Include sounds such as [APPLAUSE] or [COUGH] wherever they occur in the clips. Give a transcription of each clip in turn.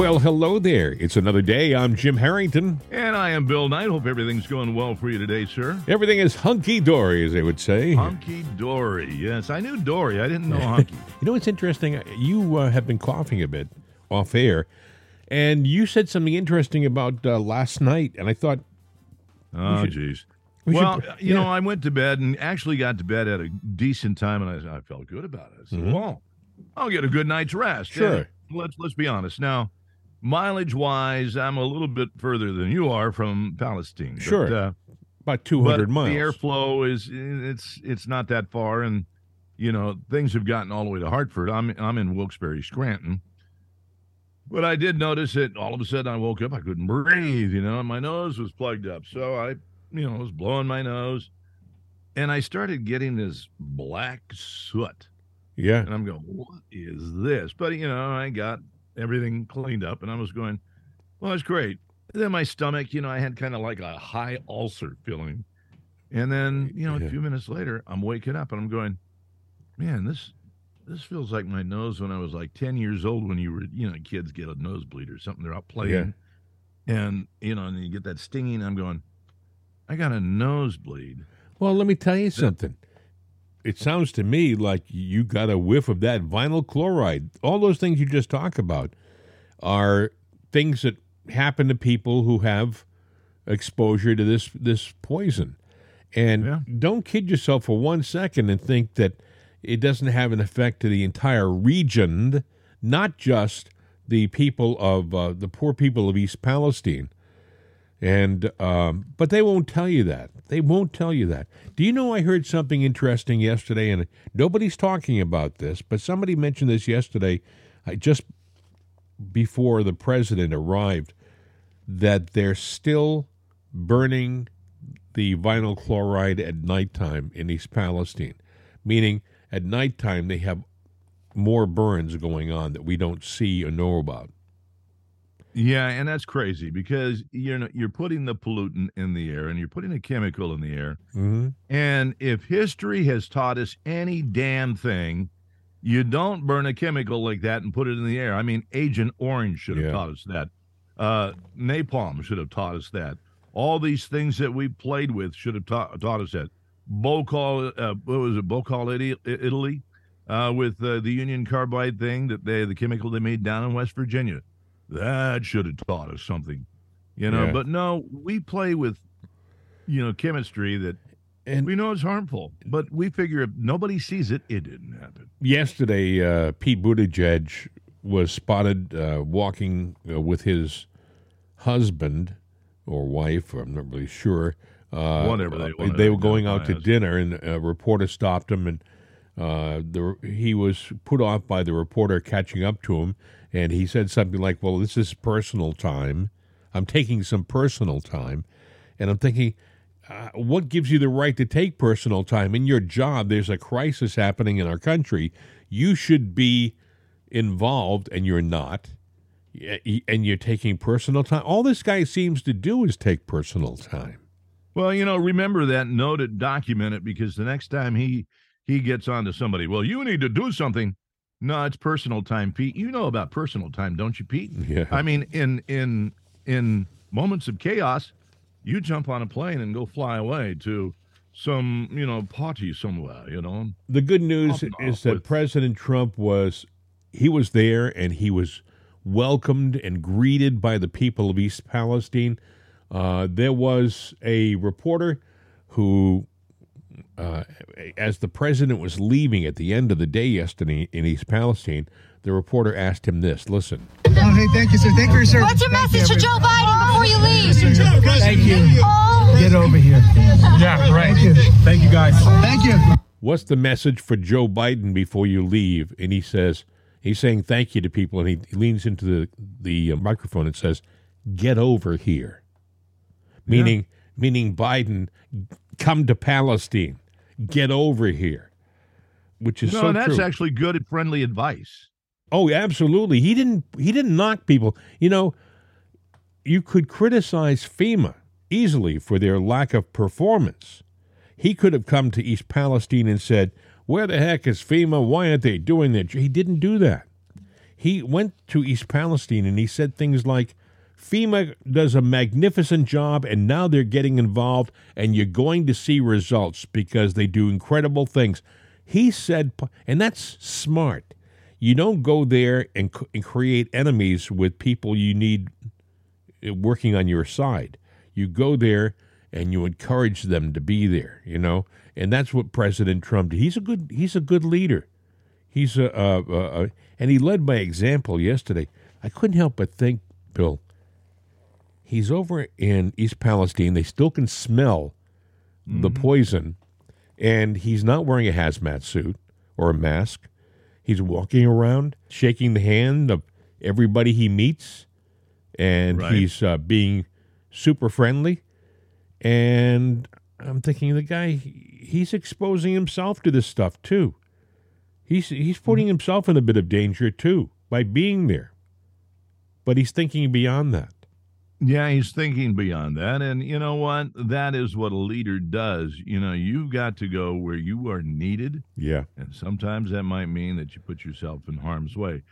Well, hello there. It's another day. I'm Jim Harrington. And I am Bill Knight. Hope everything's going well for you today, sir. Everything is hunky dory, as they would say. Hunky dory. Yes, I knew Dory. I didn't know [LAUGHS] hunky. You know what's interesting? You uh, have been coughing a bit off air, and you said something interesting about uh, last night, and I thought, Oh, jeez. we Well, you know. I went to bed and actually got to bed at a decent time, and I, I felt good about it. I said, Mhm. "Well, I'll get a good night's rest." Sure. And let's let's be honest. Now, mileage wise, I'm a little bit further than you are from Palestine. but, Sure. uh, about 200 but miles. The airflow is it's it's not that far, and you know things have gotten all the way to Hartford. I'm I'm in Wilkes-Barre, Scranton. But I did notice that all of a sudden I woke up, I couldn't breathe, you know, and my nose was plugged up. So I, you know, was blowing my nose, and I started getting this black soot, yeah. and I'm going, "What is this?" But you know, I got everything cleaned up, and I was going, "Well, that's great." And then my stomach, you know, I had kind of like a high ulcer feeling, and then you know, Yeah. a few minutes later, I'm waking up and I'm going, "Man, this." This feels like my nose when I was like 10 years old when you were, you know, kids get a nosebleed or something. They're out playing. And, you know, and you get that stinging. I'm going, I got a nosebleed. Well, let me tell you something. It sounds to me like you got a whiff of that vinyl chloride. All those things you just talk about are things that happen to people who have exposure to this this poison. And Yeah. don't kid yourself for one second and think that it doesn't have an effect to the entire region, not just the people of uh, the poor people of East Palestine. And um, but they won't tell you that. They won't tell you that. Do you know I heard something interesting yesterday, and nobody's talking about this, but somebody mentioned this yesterday, uh, just before the president arrived, that they're still burning the vinyl chloride at nighttime in East Palestine, meaning at nighttime they have more burns going on that we don't see or know about. Yeah, and that's crazy because you know you're putting the pollutant in the air and you're putting a chemical in the air. Mm-hmm. And if history has taught us any damn thing, you don't burn a chemical like that and put it in the air. I mean, Agent Orange should have Yeah. taught us that. Uh, napalm should have taught us that. All these things that we played with should have taught, taught us that. Bhopal, uh, what was it? Bhopal, Italy, Italy uh, with uh, the Union Carbide thing that they, the chemical they made down in West Virginia. That should have taught us something, you know. Yeah. But no, we play with, you know, chemistry that And we know it's harmful, but we figure if nobody sees it, it didn't happen. yesterday, uh, Pete Buttigieg was spotted uh, walking uh, with his husband or wife, I'm not really sure. Uh, Whatever they uh, wanna they were going out to dinner, and a reporter stopped him, and uh, the, he was put off by the reporter catching up to him, and he said something like, "Well, this is personal time. I'm taking some personal time," and I'm thinking. Uh, what gives you the right to take personal time in your job? There's a crisis happening in our country. You should be involved, and you're not. And you're taking personal time. All this guy seems to do is take personal time. Well, you know, remember that, note it, document it, because the next time he he gets on to somebody, well, you need to do something. No, it's personal time, Pete. You know about personal time, don't you, Pete? Yeah. I mean, in in in moments of chaos, you jump on a plane and go fly away to some, you know, party somewhere, you know. The good news is that with- President Trump was he was there and he was welcomed and greeted by the people of East Palestine. Uh, there was a reporter who, uh, as the president was leaving at the end of the day yesterday in East Palestine, the reporter asked him this. Listen. Oh, hey, thank you, sir. Thank you, sir. What's your Thank message you, to Joe Biden before you leave? Thank you. Oh, Get over here. Yeah, right. Thank you. Thank you, guys. Thank you. What's the message for Joe Biden before you leave? And he says, he's saying thank you to people, and he, he leans into the, the uh, microphone and says, get over here. Meaning, meaning Biden, come to Palestine, get over here, which is No, so and that's true. actually good and friendly advice. Oh, absolutely. He didn't he didn't knock people. You know, you could criticize FEMA easily for their lack of performance. He could have come to East Palestine and said, "Where the heck is FEMA? Why aren't they doing that?" He didn't do that. he went to East Palestine and he said things like, FEMA does a magnificent job, and now they're getting involved, and you're going to see results because they do incredible things. He said, and that's smart. You don't go there and, and create enemies with people you need uh, working on your side. You go there and you encourage them to be there, you know, and that's what President Trump did. He's a good he's a good leader. He's a and he led by example yesterday. I couldn't help but think, Bill. He's over in East Palestine. They still can smell the poison, and he's not wearing a hazmat suit or a mask. He's walking around, shaking the hand of everybody he meets, and Right. he's uh, being super friendly. And I'm thinking the guy, he's exposing himself to this stuff too. He's he's putting himself in a bit of danger too by being there. But he's thinking beyond that. Yeah, he's thinking beyond that. And you know what? That is what a leader does. You know, you've got to go where you are needed. Yeah. And sometimes that might mean that you put yourself in harm's way.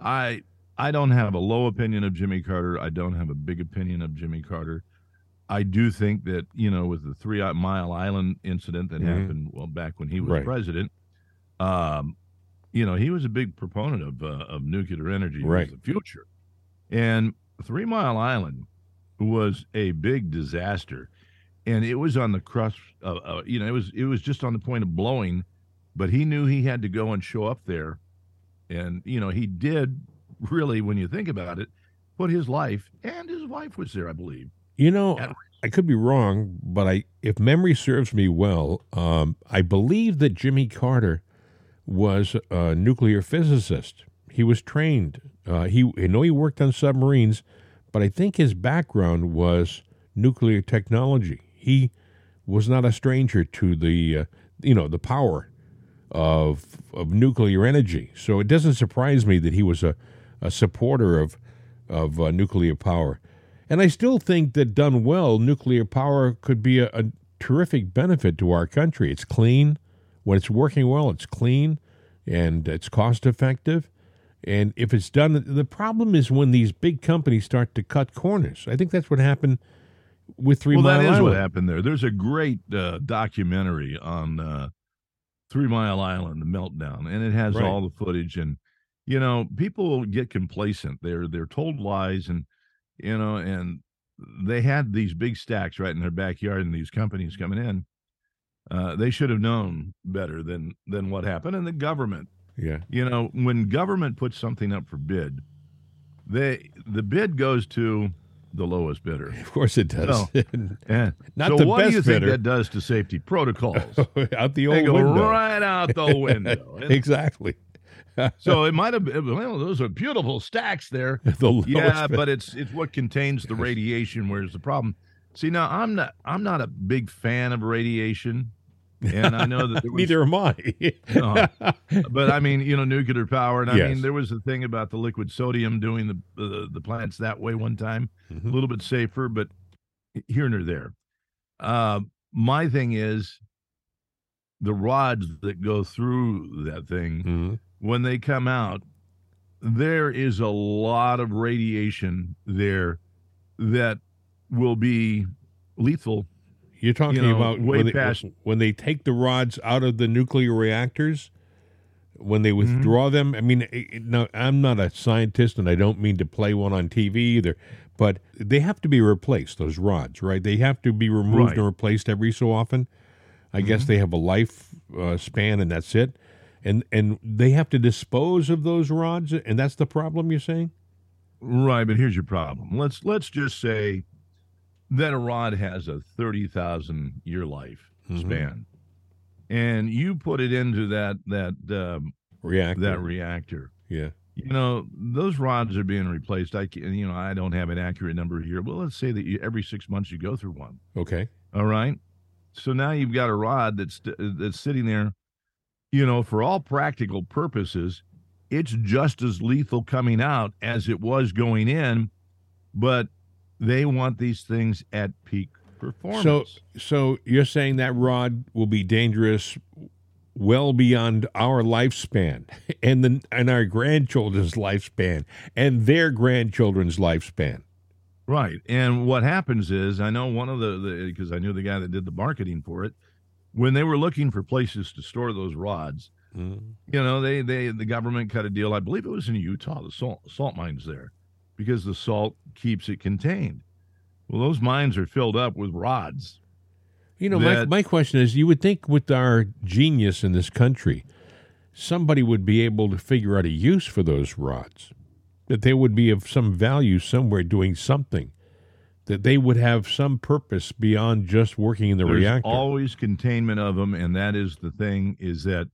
I I don't have a low opinion of Jimmy Carter. I don't have a big opinion of Jimmy Carter. I do think that, you know, with the three mile island incident that Mhm. happened, well, back when he was Right. president, um, you know, he was a big proponent of, uh, of nuclear energy Right. as the future. And Three Mile Island was a big disaster. And it was on the crust of, uh, you know, it was, it was just on the point of blowing, but he knew he had to go and show up there. And, you know, he did really, when you think about it, put his life and his wife was there, I believe. You know, At I could be wrong, but I, if memory serves me well, um, I believe that Jimmy Carter was a nuclear physicist. He was trained. Uh, he, I know he worked on submarines, but I think his background was nuclear technology. He was not a stranger to the, uh, you know, the power of of nuclear energy. So it doesn't surprise me that he was a, a supporter of of uh, nuclear power. And I still think that done well, nuclear power could be a, a terrific benefit to our country. It's clean. When it's working well, it's clean and it's cost effective. And if it's done, the problem is when these big companies start to cut corners. I think that's what happened with Three well, Mile that is Island. what happened there. There's a great uh, documentary on uh, Three Mile Island, the meltdown, and it has Right. all the footage. And you know, people get complacent. They're they're told lies, and you know, and they had these big stacks right in their backyard, and these companies coming in. Uh, they should have known better than than what happened. And the government, Yeah. you know, when government puts something up for bid, they the bid goes to the lowest bidder. Of course it does. [LAUGHS] And Not so the what do you best think bidder. that does to safety protocols? [LAUGHS] Out the they old go window. right out the [LAUGHS] window. Exactly. so it might have been well, those are beautiful stacks there. the Yeah, but it's it's what contains the radiation. Where's the problem? See, now I'm not I'm not a big fan of radiation, and I know that [LAUGHS] was, neither am I. No. [LAUGHS] [LAUGHS] but I mean, you know, nuclear power, and I Yes. mean, there was a thing about the liquid sodium doing the the, the plants that way one time, Mhm. a little bit safer, but here and there. Uh, my thing is the rods that go through that thing Mhm. when they come out. There is a lot of radiation there that will be lethal. You're talking know, about way when they, when they take the rods out of the nuclear reactors, when they Mm-hmm. withdraw them. I mean, it- it- I'm not a scientist, and I don't mean to play one on TV either. But they have to be replaced. Those rods, right? They have to be removed Right. Mm-hmm. and replaced every so often. I guess they have a life uh, span, and that's it. And and they have to dispose of those rods, and that's the problem. You're saying? Right, but here's your problem. Let's let's just say that a rod has a thirty thousand year life Mhm. span, and you put it into that that um, Reactor. that reactor. yeah. You know those rods are being replaced. I can, you know I don't have an accurate number here. Well, let's say that you, every six months you go through one. Okay. All right, so now you've got a rod that's that's sitting there. You know, for all practical purposes, it's just as lethal coming out as it was going in, but they want these things at peak performance. So, so you're saying that rod will be dangerous well beyond our lifespan [LAUGHS] and the and our grandchildren's lifespan and their grandchildren's lifespan. Right. And what happens is, I know one of the because I knew the guy that did the marketing for it. When they were looking for places to store those rods, Mm. you know, they they the government cut a deal. I believe it was in Utah, the salt salt mines there, because the salt keeps it contained. Well, those mines are filled up with rods. You know, my, my question is you would think with our genius in this country, somebody would be able to figure out a use for those rods, that they would be of some value somewhere doing something, that they would have some purpose beyond just working in the There's reactor. always containment of them, and that is the thing. Is that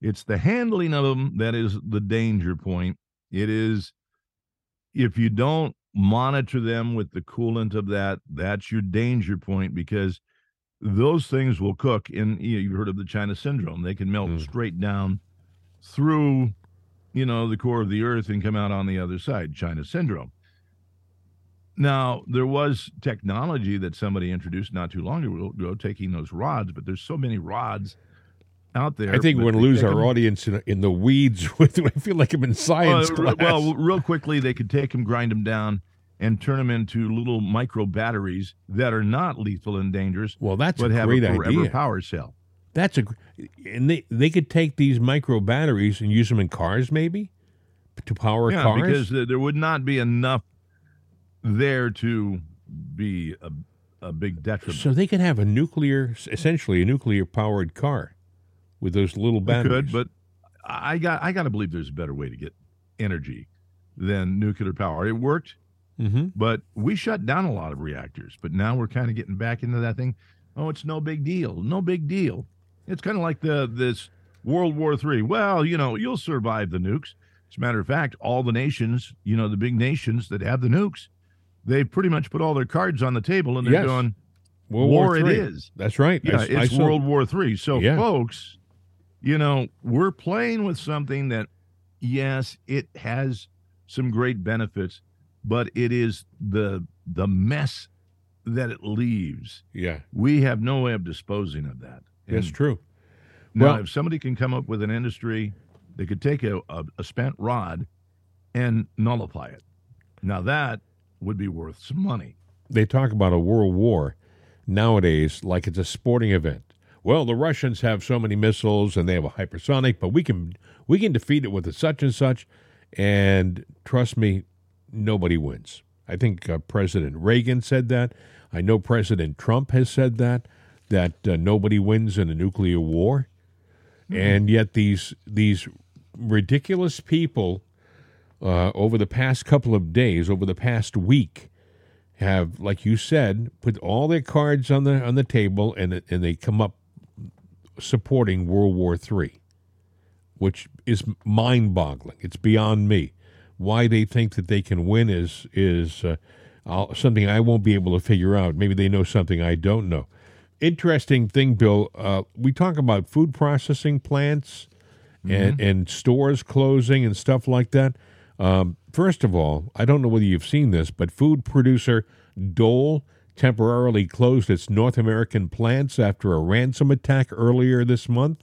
it's the handling of them that is the danger point. It is if you don't monitor them with the coolant of that, that's your danger point because those things will cook. In you you've heard of the China syndrome; they can melt Mm. straight down through, you know, the core of the earth and come out on the other side. China syndrome. Now, there was technology that somebody introduced not too long ago, taking those rods, but there's so many rods out there. I think we're going to lose our audience in, in the weeds. [LAUGHS] With I feel like I'm in science well, class. well, real quickly, they could take them, grind them down, and turn them into little micro batteries that are not lethal and dangerous, Well, that's but a have great a forever idea. power cell. That's a, and they they could take these micro batteries and use them in cars, maybe, to power yeah, cars. because there there would not be enough there to be a, a big detriment. So they could have a nuclear, essentially a nuclear powered car with those little batteries. could, but I got I got to believe there's a better way to get energy than nuclear power. It worked, hmm but we shut down a lot of reactors. But now we're kind of getting back into that thing. Oh, it's no big deal. No big deal. It's kind of like the this World War Three. Well, you know, you'll survive the nukes. As a matter of fact, all the nations, you know, the big nations that have the nukes, they've pretty much put all their cards on the table and they're Yes. going, World war, War it is. That's right. Yeah, I, I it's saw- World War Three. So, Yeah. folks, you know, we're playing with something that, yes, it has some great benefits, but it is the the mess that it leaves. Yeah, We have no way of disposing of that. that's true. Now, Well- if somebody can come up with an industry that could take a, a, a spent rod and nullify it, now that would be worth some money. They talk about a world war nowadays like it's a sporting event. Well, the Russians have so many missiles and they have a hypersonic, but we can we can defeat it with a such and such. And trust me, nobody wins. I think uh, President Reagan said that. I know President Trump has said that that uh, nobody wins in a nuclear war. And yet these these ridiculous people uh, over the past couple of days, over the past week, have, like you said, put all their cards on the on the table, and and they come up supporting World War III, which is mind-boggling. It's beyond me. Why they think that they can win is is uh, I'll, something I won't be able to figure out. Maybe they know something I don't know. Interesting thing, Bill. Uh, we talk about food processing plants and, and stores closing and stuff like that. Um, first of all, I don't know whether you've seen this, but food producer Dole temporarily closed its North American plants after a ransom attack earlier this month,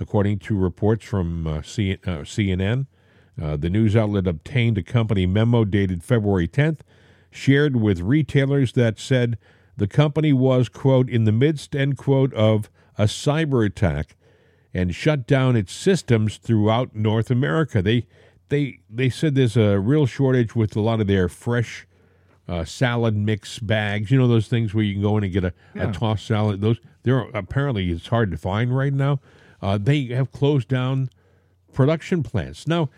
according to reports from uh, C- uh, CNN. Uh, the news outlet obtained a company memo dated February 10th, shared with retailers that said the company was, quote, in the midst, end quote, of a cyber attack and shut down its systems throughout North America. They they they said there's a real shortage with a lot of their fresh uh, salad mix bags. You know those things where you can go in and get a, Yeah. a tossed salad. Those they're apparently it's hard to find right now. Uh, they have closed down production plants now.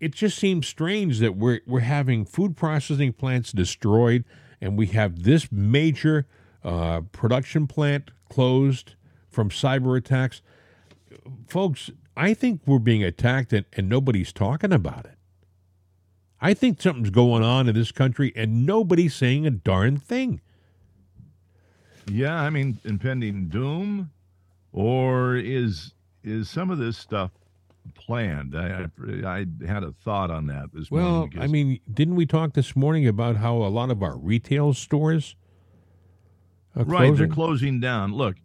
It just seems strange that we're we're having food processing plants destroyed, and we have this major uh, production plant closed from cyber attacks folks, I think we're being attacked and, and nobody's talking about it. I think something's going on in this country and nobody's saying a darn thing. Yeah, I mean, impending doom, or is is some of this stuff planned? I I, I had a thought on that this Well, morning. I mean, didn't we talk this morning about how a lot of our retail stores are right, they're closing? closing down. Look,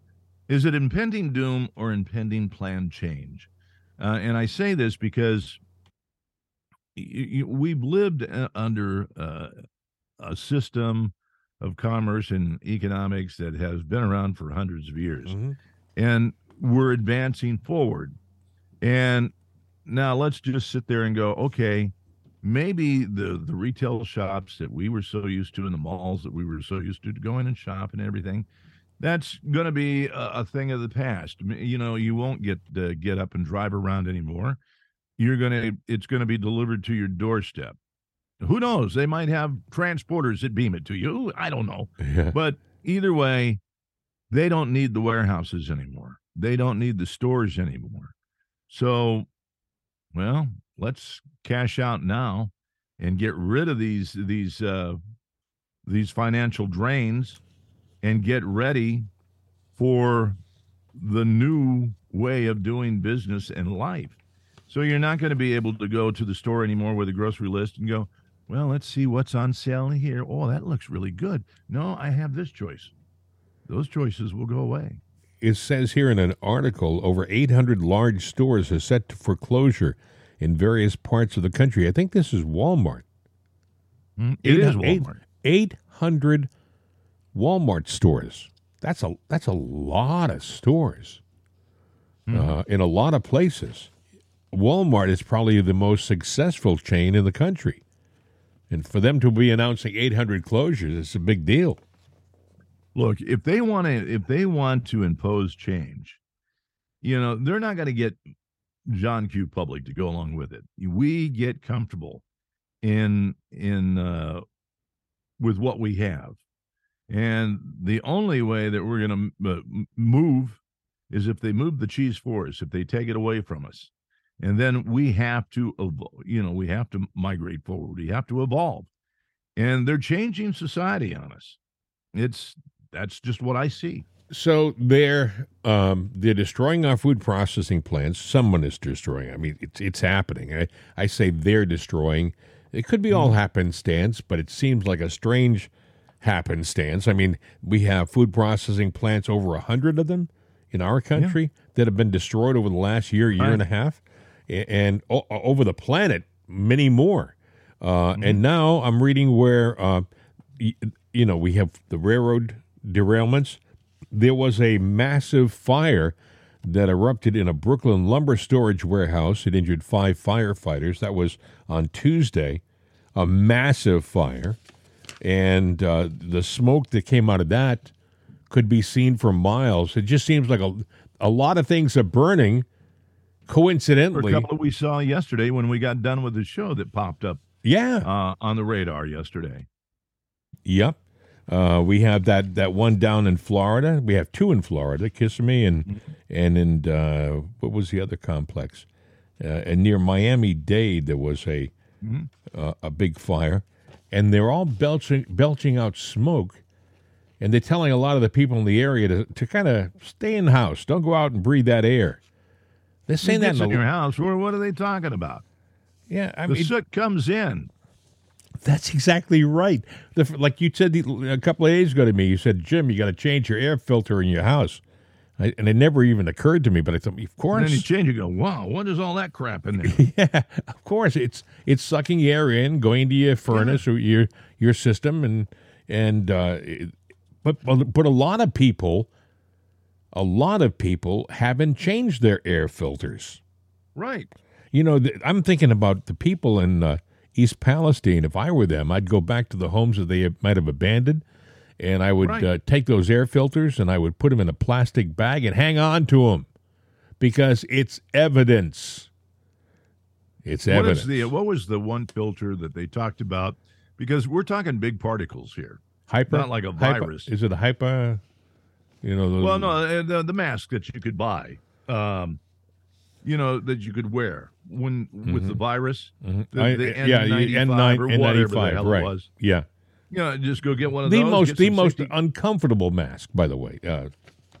Is it impending doom or impending planned change? Uh, and I say this because we've lived uh, under uh, a system of commerce and economics that has been around for hundreds of years, Mhm. and we're advancing forward. And now let's just sit there and go, okay, maybe the the retail shops that we were so used to in the malls that we were so used to going and shop and everything that's going to be a, a thing of the past you know you won't get uh, get up and drive around anymore you're going to it's going to be delivered to your doorstep. Who knows? They might have transporters that beam it to you. I don't know. Yeah. but either way they don't need the warehouses anymore. They don't need the stores anymore. So well let's cash out now and get rid of these these uh these financial drains and get ready for the new way of doing business and life so you're not going to be able to go to the store anymore with a grocery list and go well let's see what's on sale here oh that looks really good no i have this choice those choices will go away It says here in an article over 800 large stores are set to foreclosure in various parts of the country. I think this is Walmart. Mm, it is walmart 800 Walmart stores. That's a that's a lot of stores uh, in a lot of places. Walmart is probably the most successful chain in the country, and for them to be announcing 800 closures, it's a big deal. look if they want to if they want to impose change you know they're not going to get john q. Public to go along with it. We get comfortable in in uh with what we have. And the only way that we're going to uh, move is if they move the cheese for us if they take it away from us and then we have to you know we have to migrate forward we have to evolve and they're changing society on us it's that's just what I see. So they're um, they're destroying our food processing plants. Someone is destroying. I mean, it's it's happening. I, I say they're destroying. It could be all happenstance, but it seems like a strange happenstance. I mean, we have food processing plants over a hundred of them in our country that have been destroyed over the last year, year Right. and a half, and o- over the planet, many more. Uh, And now I'm reading where uh, y- you know we have the railroad derailments. There was a massive fire that erupted in a Brooklyn lumber storage warehouse. It injured five firefighters. That was on Tuesday. A massive fire, and uh, the smoke that came out of that could be seen for miles. It just seems like a a lot of things are burning. Or a Coincidentally, couple we saw yesterday when we got done with the show that popped up yeah, uh, on the radar yesterday. Yep. Uh, we have that, that one down in Florida. We have two in Florida, Kissimmee and and in uh, what was the other complex? Uh, and near Miami Dade, there was a uh, a big fire, and they're all belching belching out smoke, and they're telling a lot of the people in the area to, to kind of stay in the house, don't go out and breathe that air. They're saying that Gets in in your house. Or what are they talking about? yeah. I The mean, soot comes in. That's exactly right. The, like you said the, a couple of days ago to me, you said, Jim, you got to change your air filter in your house. I, and it never even occurred to me, but I thought, of And course, then you change. You go, wow, what is all that crap in [LAUGHS] there? yeah, of course, it's it's sucking air in, going to your furnace or your your system, and and uh, it- but but a lot of people, a lot of people haven't changed their air filters. right. You know, th- I'm thinking about the people in uh, East Palestine. If I were them, I'd go back to the homes that they might have abandoned, and I would Right. uh, take those air filters and I would put them in a plastic bag and hang on to them because it's evidence. It's What evidence. is the what was the one filter that they talked about? Because we're talking big particles here. hyper? not like a hyper- virus. Is it a hyper? You know, those, Well, no, uh, the the mask that you could buy, um, you know, that you could wear when with the virus. Mhm. The, I- the yeah, N95 or whatever the N95, hell right? it was. Yeah, You know, just go get one of the those. most the most safety- uncomfortable mask, by the way. Uh,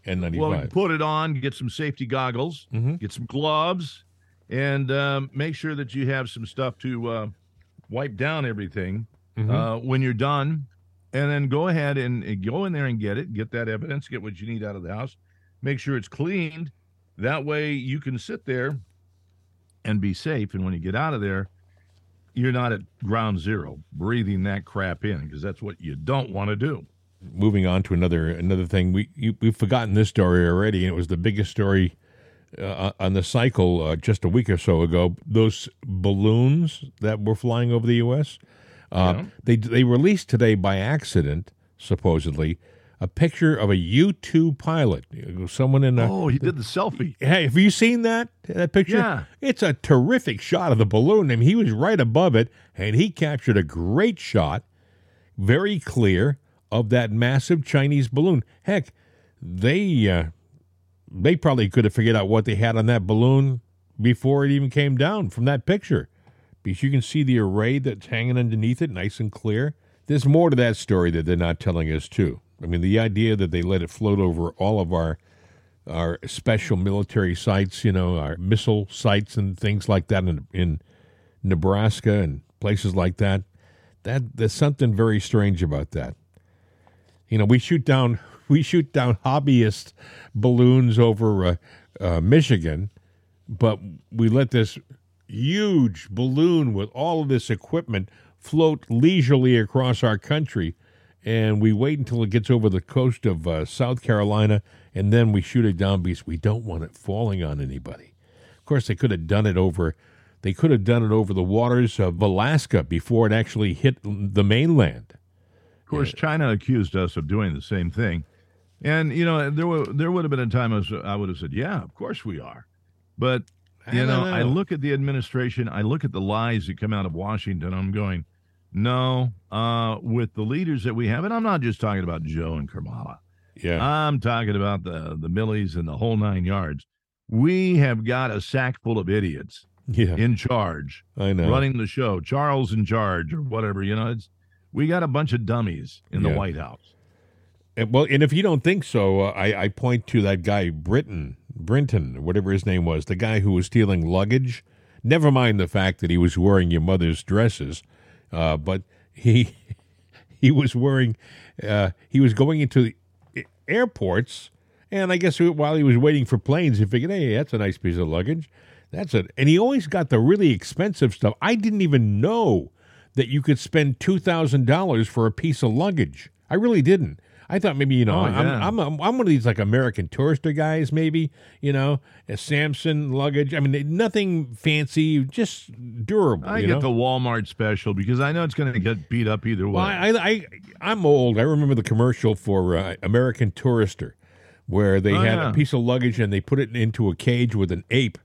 N95. well, put it on, get some safety goggles, Mhm. get some gloves, and um, make sure that you have some stuff to uh, wipe down everything Mhm. uh, when you're done. And then go ahead and, go in there and get it, get that evidence, get what you need out of the house. make sure it's cleaned. That way you can sit there and be safe. And when you get out of there, you're not at ground zero breathing that crap in because that's what you don't want to do. moving on to another another thing, we you, we've forgotten this story already, and it was the biggest story uh, on the cycle uh, just a week or so ago. Those balloons that were flying over the U.S. Uh, Yeah. They they released today by accident, supposedly, a picture of a U two pilot, someone in a. Oh, he did the selfie. Hey, have you seen that that picture? Yeah. It's a terrific shot of the balloon. I mean, he was right above it, and he captured a great shot, very clear, of that massive Chinese balloon. Heck, they uh, they probably could have figured out what they had on that balloon before it even came down from that picture, because you can see the array that's hanging underneath it, nice and clear. There's more to that story that they're not telling us too. I mean, the idea that they let it float over all of our our special military sites, you know, our missile sites and things like that in, in Nebraska and places like that. That there's something very strange about that. You know, we shoot down [LAUGHS] we shoot down hobbyist balloons over uh, uh, Michigan, but we let this huge balloon with all of this equipment float leisurely across our country, and we wait until it gets over the coast of uh, South Carolina, and then we shoot it down because we don't want it falling on anybody. Of course, they could have done it over. They could have done it over the waters of Alaska before it actually hit the mainland. Of course, China accused us of doing the same thing, and you know there were there would have been a time I, was, I would have said, "Yeah, of course we are," but I you know, don't I look at the administration, I look at the lies that come out of Washington. I'm going, no, uh, with the leaders that we have, and I'm not just talking about Joe and Kamala. Yeah, I'm talking about the the Milleys and the whole nine yards. We have got a sack full of idiots yeah, in charge, I know. running the show. Charles in charge, or whatever. You know, it's we got a bunch of dummies in Yeah. the White House. And, well, and if you don't think so, uh, I, I point to that guy Britton, Brinton, whatever his name was, the guy who was stealing luggage. Never mind the fact that he was wearing your mother's dresses, uh, but he [LAUGHS] he was wearing uh, he was going into the airports, and I guess while he was waiting for planes, he figured, hey, that's a nice piece of luggage. That's it, and he always got the really expensive stuff. I didn't even know that you could spend two thousand dollars for a piece of luggage. I really didn't. I thought maybe you know Oh, I'm, yeah. I'm I'm I'm one of these like American tourister guys, maybe you know a Samson luggage. I mean nothing fancy, just durable. I get know? the Walmart special because I know it's going to get beat up either way. Well, I, I, I'm old. I remember the commercial for uh, American Tourister, where they Oh, had yeah. a piece of luggage and they put it into a cage with an ape,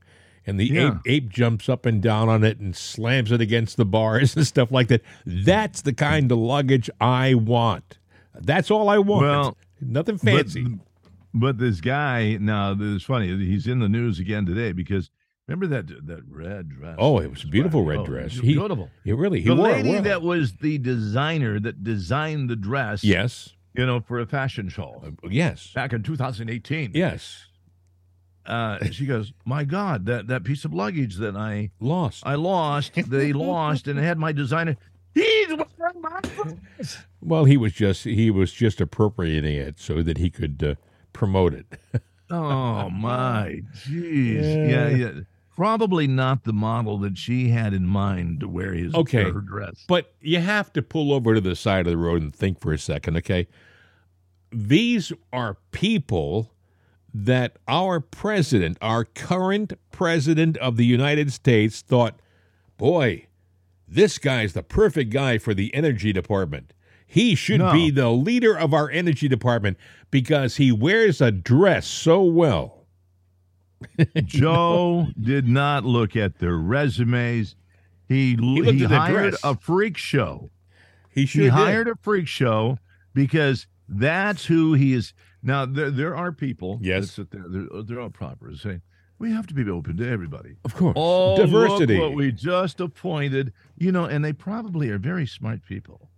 and the Yeah. ape ape jumps up and down on it and slams it against the bars [LAUGHS] and stuff like that. That's the kind of luggage I want. That's all I want. Well, Nothing fancy. But, this guy now, it's funny. He's in the news again today because remember that that red dress. oh, it was a beautiful red Oh, dress. He, beautiful. he really he the lady well. that was the designer that designed the dress. yes, You know, for a fashion show Uh, yes, back in 2018. yes, Uh, she goes, "My God, that that piece of luggage that I lost. I lost, they [LAUGHS] lost, and had my designer. He's wearing my dress." [LAUGHS] Well, he was just he was just appropriating it so that he could uh, promote it. [LAUGHS] Oh my, jeez, yeah, yeah. Probably not the model that she had in mind to wear his Okay. her dress. But you have to pull over to the side of the road and think for a second, okay? These are people that our president, our current president of the United States, thought, boy, this guy's the perfect guy for the energy department. He should No. be the leader of our energy department because he wears a dress so well. [LAUGHS] Joe did not look at their resumes. He he, looked at hired a freak show. He He sure did. hired a freak show because that's who he is. Now there there are people Yes. there. They're, they're all proper and say we have to be open to everybody. Of course. Oh, Diversity. Look what we just appointed. You know, and they probably are very smart people.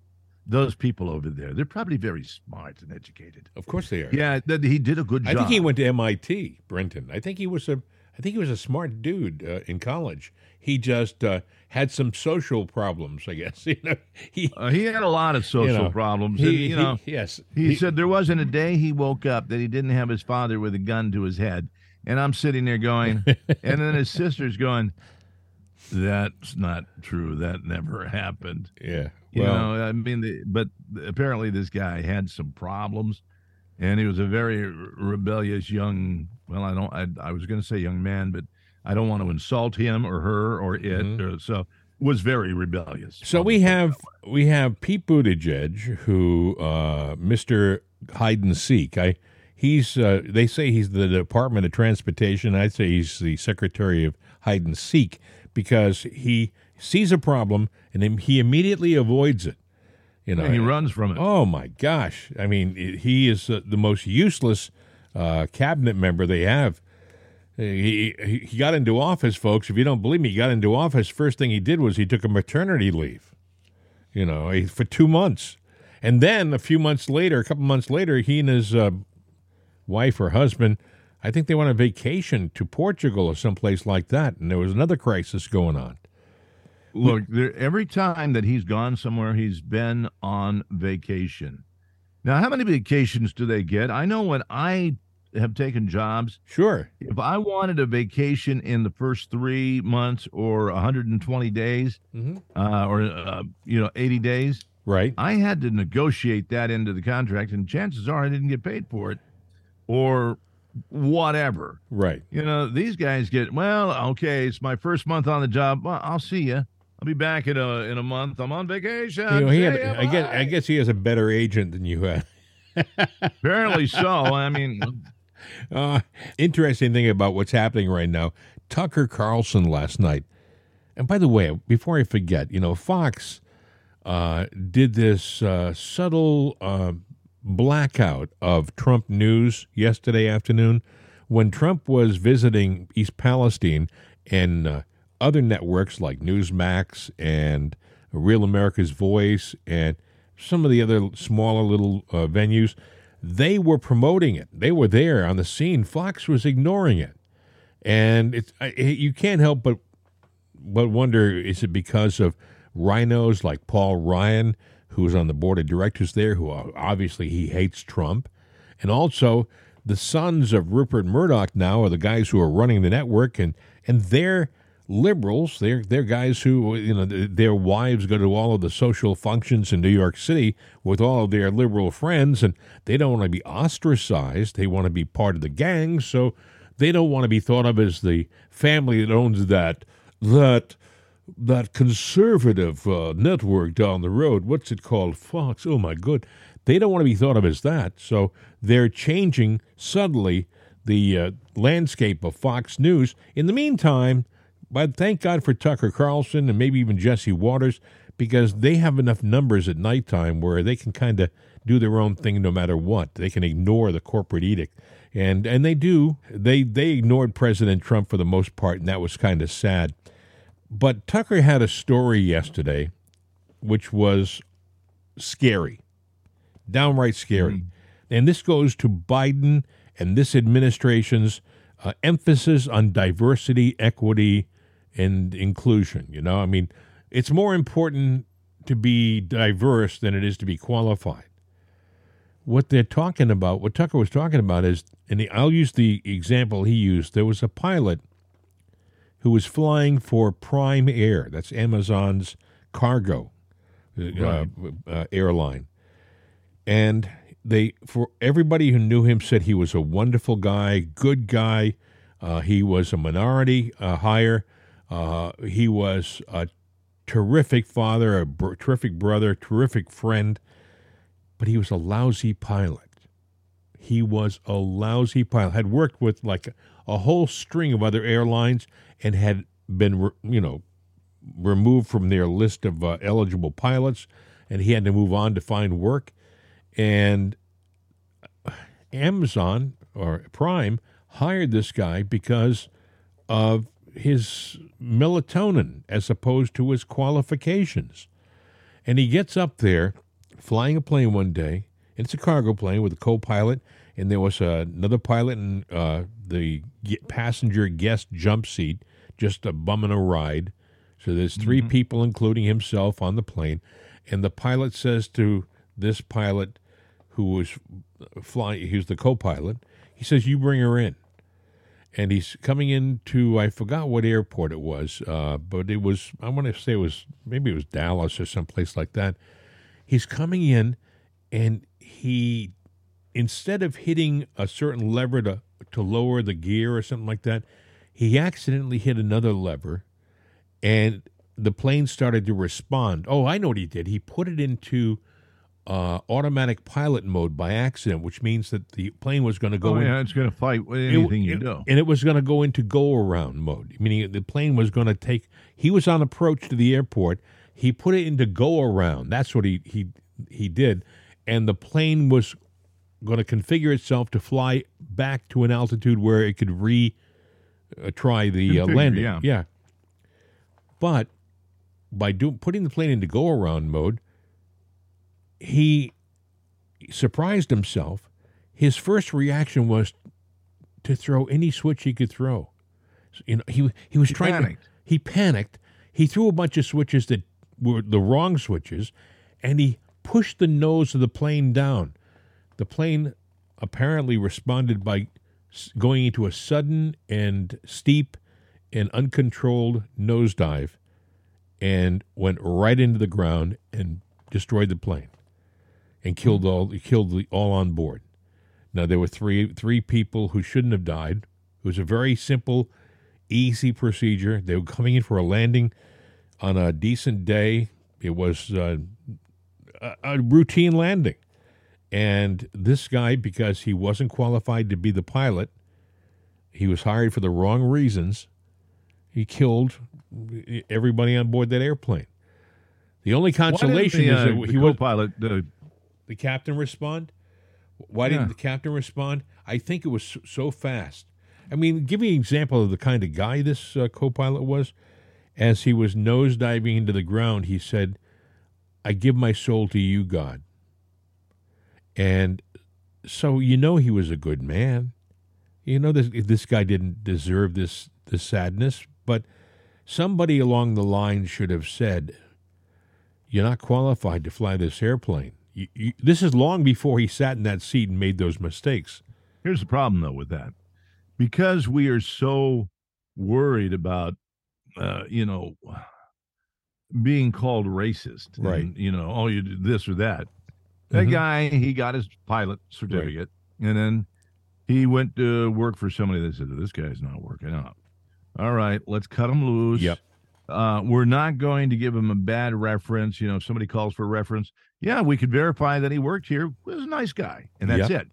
Those people over there, they're probably very smart and educated. of course they are. Yeah, that he did a good job. I think he went to MIT, Brenton. I think he was a I think he was a smart dude uh, in college. He just uh, had some social problems, I guess. [LAUGHS] You know, he Uh, he had a lot of social you know, problems. He, and, you know, he- yes, He, said there wasn't a day he woke up that he didn't have his father with a gun to his head. And I'm sitting there going, [LAUGHS] and then his sister's going, that's not true. That never happened. yeah. You Well, know, I mean, the, but apparently this guy had some problems, and he was a very rebellious young. Well, I don't. I, I was going to say young man, but I don't want to insult him or her or it. Mhm. uh, so was very rebellious. So we just put it have we have Pete Buttigieg, who uh, Mr. Hide and Seek. I he's uh, they say he's the Department of Transportation. I'd say he's the Secretary of Hide and Seek because he sees a problem and he immediately avoids it. You know, And he runs from it. Oh my gosh! I mean, it- he is uh, the most useless uh, cabinet member they have. He, he he got into office, folks. If you don't believe me, he got into office. First thing he did was he took a maternity leave. You know, for two months, and then a few months later, a couple months later, he and his uh, wife or husband, I think they went on vacation to Portugal or someplace like that, and there was another crisis going on. Look, there, every time that he's gone somewhere, he's been on vacation. Now, how many vacations do they get? I know when I have taken jobs, Sure, if I wanted a vacation in the first three months or 120 days, Mhm. uh, or uh, you know 80 days, right? I had to negotiate that into the contract, and chances are I didn't get paid for it, or whatever. Right. You know, these guys get well. Okay, it's my first month on the job. Well, I'll see you. I'll be back in a in a month. I'm on vacation. You know, he had, I guess I guess he has a better agent than you had. [LAUGHS] apparently so. I mean, Uh, interesting thing about what's happening right now. Tucker Carlson last night, and by the way, before I forget, you know, Fox uh, did this uh, subtle uh, blackout of Trump news yesterday afternoon when Trump was visiting East Palestine and uh, other networks like Newsmax and Real America's Voice and some of the other smaller little uh, venues. They were promoting it. They were there on the scene. Fox was ignoring it, and it's you can't help but but wonder is it because of RINOs like Paul Ryan, who's on the board of directors there, who obviously he hates Trump, and also the sons of Rupert Murdoch now are the guys who are running the network, and and they're liberals. They're they're guys who you know their wives go to all of the social functions in New York City with all of their liberal friends, and they don't want to be ostracized. They want to be part of the gang, so they don't want to be thought of as the family that owns that that that conservative uh, network down the road. What's it called? Fox. Oh my good. They don't want to be thought of as that. So they're changing subtly the uh, landscape of Fox News. In the meantime, but thank God for Tucker Carlson and maybe even Jesse Watters because they have enough numbers at nighttime where they can kind of do their own thing no matter what. They can ignore the corporate edict. And and they do. They they ignored President Trump for the most part and that was kind of sad. But Tucker had a story yesterday which was scary. Downright scary. And this goes to Biden and this administration's uh, emphasis on diversity, equity, and inclusion. You know, I mean, it's more important to be diverse than it is to be qualified. What they're talking about, what Tucker was talking about is, and I'll use the example he used. There was a pilot who was flying for Prime Air. That's Amazon's cargo uh, Right. uh, airline, and they for everybody who knew him said he was a wonderful guy, good guy. Uh, he was a minority uh, hire. Uh, he was a terrific father, a br- terrific brother, terrific friend, but he was a lousy pilot. He was a lousy pilot. Had worked with like a, a whole string of other airlines and had been, you know, removed from their list of uh, eligible pilots, and he had to move on to find work. And Amazon or Prime hired this guy because of his melatonin as opposed to his qualifications. And he gets up there flying a plane one day, and it's a cargo plane with a co pilot, and there was uh, another pilot in uh, the passenger guest jump seat, just a bumming a ride. So there's 3 people, including himself, on the plane, and the pilot says to this pilot, who was flying, he was the co-pilot. He says, "You bring her in." and he's coming into I forgot what airport it was, uh, but it was I want to say it was maybe it was Dallas or someplace like that. He's coming in, and he instead of hitting a certain lever to to lower the gear or something like that, he accidentally hit another lever, and the plane started to respond. Oh, I know what he did. He put it into uh, automatic pilot mode by accident, which means that the plane was going to go oh, in yeah, it's going to fight with it- anything you it- do. And it was going to go into go around mode, meaning the plane was going to take. He was on approach to the airport. He put it into go around. That's what he he he did, and the plane was going to configure itself to fly back to an altitude where it could re uh, try the uh, [LAUGHS] Configure, landing. yeah. but by do, putting the plane into go around mode, he surprised himself. His first reaction was to throw any switch he could throw. You know, he he was He trying panicked. to he panicked. He threw a bunch of switches that were the wrong switches, and he pushed the nose of the plane down. The plane apparently responded by going into a sudden and steep and uncontrolled nosedive and went right into the ground and destroyed the plane and killed all killed the, all on board. Now there were three three people who shouldn't have died. It was a very simple, easy procedure. They were coming in for a landing on a decent day. It was uh, a, a routine landing, and this guy, because he wasn't qualified to be the pilot, he was hired for the wrong reasons. He killed everybody on board that airplane. The only consolation didn't is the, uh, that he was co-pilot uh, the captain respond? Why didn't the captain respond? I think it was so- so fast. I mean, give me an example of the kind of guy this uh, co-pilot was. As he was nosediving into the ground, he said, "I give my soul to you, God." And so you know he was a good man. You know this this guy didn't deserve this this sadness, but somebody along the line should have said, "You're not qualified to fly this airplane." You, you, this is long before he sat in that seat and made those mistakes. Here's the problem, though, with that. Because we are so worried about, uh, you know, being called racist, and, Right. you know, oh, you did this or that. That Mhm. guy, he got his pilot certificate, and then he went to work for somebody that said, "This guy's not working out." All right, let's cut him loose. Yep. Uh, we're not going to give him a bad reference. You know, if somebody calls for a reference, yeah, we could verify that he worked here. He was a nice guy, and that's Yep. it.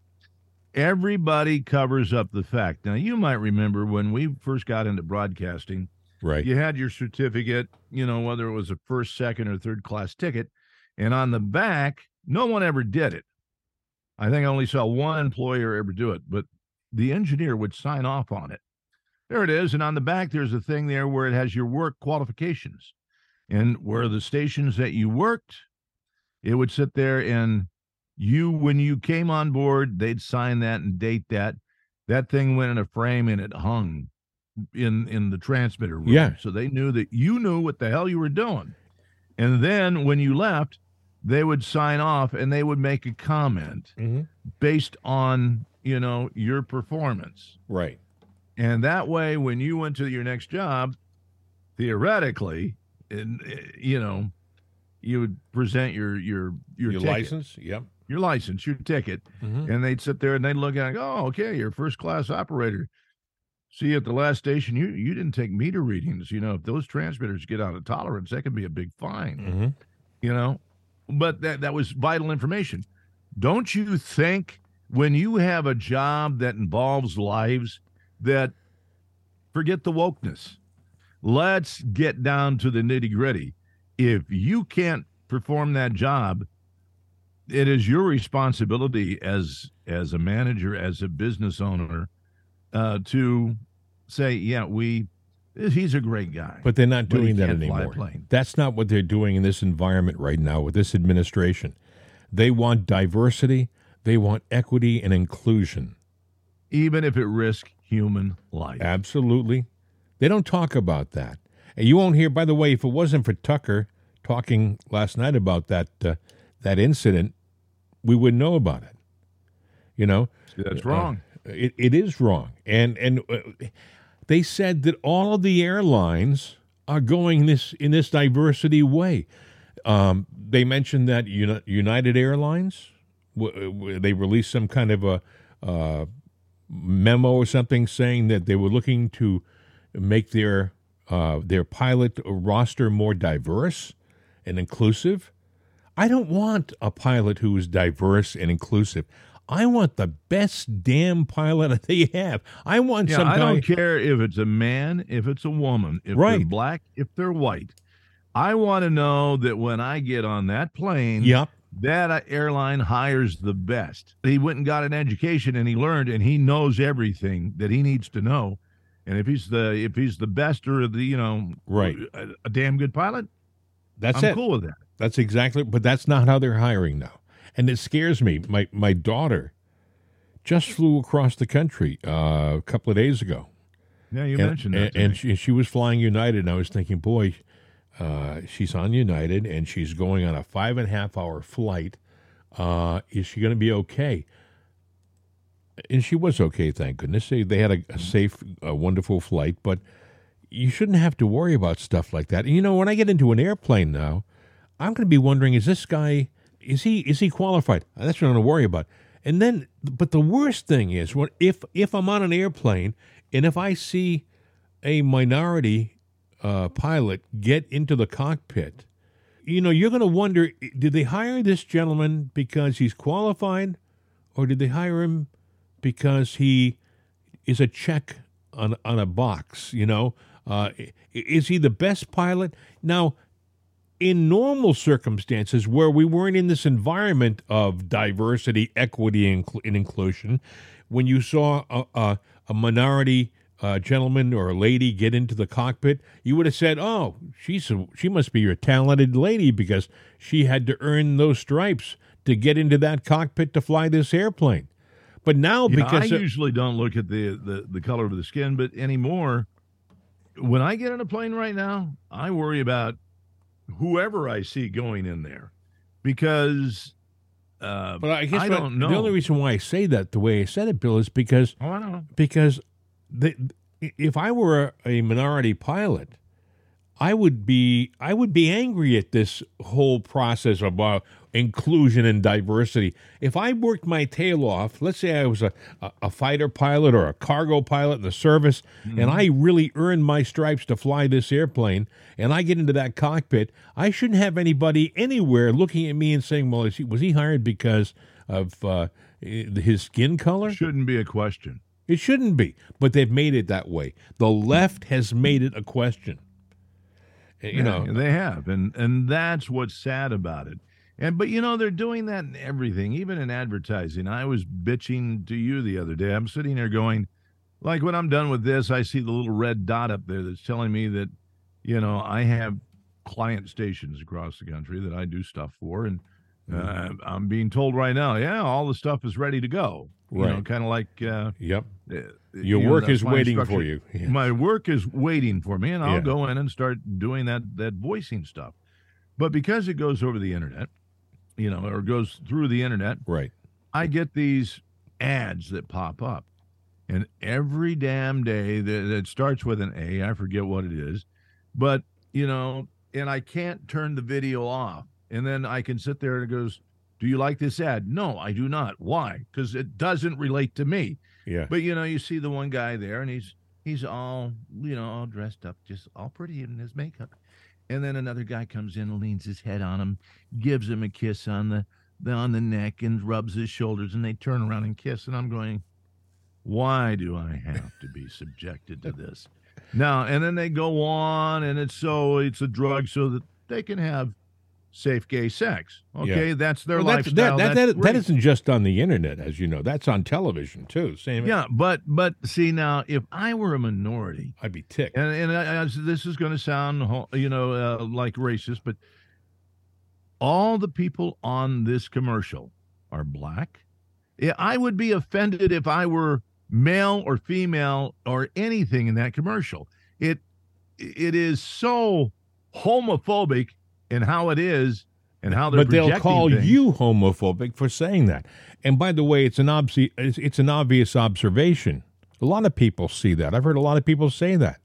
Everybody covers up the fact. Now, you might remember when we first got into broadcasting, Right. you had your certificate, you know, whether it was a first, second, or third class ticket, and on the back, no one ever did it. I think I only saw one employer ever do it, but the engineer would sign off on it. There it is. And on the back, there's a thing there where it has your work qualifications and where the stations that you worked, it would sit there and you, when you came on board, they'd sign that and date that. That thing went in a frame and it hung in in the transmitter room. Yeah. So they knew that you knew what the hell you were doing. And then when you left, they would sign off and they would make a comment hmm based on, you know, your performance. Right. And that way, when you went to your next job, theoretically, and you know, you would present your your your, Your, license. Yep. your license, your ticket, Mhm. and they'd sit there and they'd look at it. Oh, okay, you're a first class operator. See, at the last station, you you didn't take meter readings. You know, if those transmitters get out of tolerance, that can be a big fine Mhm. you know but that that was vital information. Don't you think when you have a job that involves lives that forget the wokeness? Let's get down to the nitty gritty if you can't perform that job it is your responsibility as as a manager as a business owner uh, to say yeah we he's a great guy But they're not doing that anymore. That's not what they're doing in this environment right now with this administration. They want diversity. They want equity and inclusion. even if it risks human life. Absolutely. They don't talk about that. And you won't hear, by the way, if it wasn't for Tucker talking last night about that uh, that incident, we wouldn't know about it. You know, That's wrong. it, it is wrong. And and uh, they said that all of the airlines are going this in this diversity way. Um, they mentioned that Uni- United Airlines they released some kind of a uh, memo or something saying that they were looking to make their uh, their pilot roster more diverse and inclusive. I don't want a pilot who is diverse and inclusive. I want the best damn pilot [LAUGHS] that they have. I want Yeah, some I guy. don't care if it's a man, if it's a woman, if they're black, if they're white. I want to know that when I get on that plane, Yep. that uh, airline hires the best. He went and got an education and he learned and he knows everything that he needs to know. And if he's the if he's the best or the you know Right. a, a damn good pilot, That's I'm it. cool with that. That's exactly, but that's not how they're hiring now, and it scares me. My my daughter just flew across the country uh, a couple of days ago, Yeah, you and, mentioned that. and, to and me. she, she was flying United, and I was thinking, boy, uh, she's on United, and she's going on a five and a half hour flight. Uh, is she going to be okay? And she was okay, thank goodness. They, they had a, a safe, a wonderful flight, but you shouldn't have to worry about stuff like that. And you know, when I get into an airplane now, I'm going to be wondering: Is this guy is he is he qualified? That's what I'm going to worry about. And then, but the worst thing is when if if I'm on an airplane and if I see a minority uh, pilot get into the cockpit, you know, you're going to wonder: Did they hire this gentleman because he's qualified, or did they hire him because he is a check on on a box? You know, uh, is he the best pilot now? In normal circumstances where we weren't in this environment of diversity, equity, and, inclusion, when you saw a, a, a minority uh, gentleman or a lady get into the cockpit, you would have said, "Oh, she's a, she must be a talented lady because she had to earn those stripes to get into that cockpit to fly this airplane." But now, You know, because I of- usually don't look at the, the the color of the skin, but anymore, when I get in a plane right now, I worry about whoever I see going in there, because uh, but I guess I don't know. the only reason why I say that the way I said it, Bill, is because oh, I don't know. because the, if I were a, a minority pilot, I would be I would be angry at this whole process of uh, inclusion and diversity. If I worked my tail off, let's say I was a, a, a fighter pilot or a cargo pilot in the service, and I really earned my stripes to fly this airplane, and I get into that cockpit, I shouldn't have anybody anywhere looking at me and saying, "Well, is he, was he hired because of uh, his skin color?" Shouldn't be a question. It shouldn't be, but they've made it that way. The left has made it a question. Uh, You know, they have, and and that's what's sad about it. And but you know they're doing that in everything, even in advertising. I was bitching to you the other day. I'm sitting there going, like when I'm done with this, I see the little red dot up there that's telling me that, you know, I have client stations across the country that I do stuff for, and uh, I'm being told right now, yeah, all the stuff is ready to go. You know, Right. kind of like uh, yep. uh, Your you know, work is waiting instruction for you. Yeah. my work is waiting for me and I'll Yeah. go in and start doing that that voicing stuff. But because it goes over the internet, you know, or goes through the internet, Right. I get these ads that pop up. And every damn day that, starts with an A, I forget what it is, but you know, and I can't turn the video off. And then I can sit there and it goes, Do you like this ad? No, I do not. Why? Because it doesn't relate to me. Yeah. But you know, you see the one guy there, and he's he's all you know, all dressed up, just all pretty in his makeup. And then another guy comes in, and leans his head on him, gives him a kiss on the, the on the neck, and rubs his shoulders, and they turn around and kiss. And I'm going, why do I have to be subjected to this? Now, and then they go on, and it's so it's a drug so that they can have safe gay sex. Okay, that's their Well, that's, lifestyle. that, that, that, that isn't just on the internet, as you know. That's on television too. Same. Yeah, but but see now, if I were a minority, I'd be ticked. and and I, I- this is going to sound you know uh, like racist, but all the people on this commercial are black, Yeah, I would be offended if I were male or female or anything in that commercial. It it is so homophobic in how it is and how they're but they'll call things. you homophobic for saying that. And by the way, it's an obvi- it's, it's an obvious observation. A lot of people see that. I've heard a lot of people say that.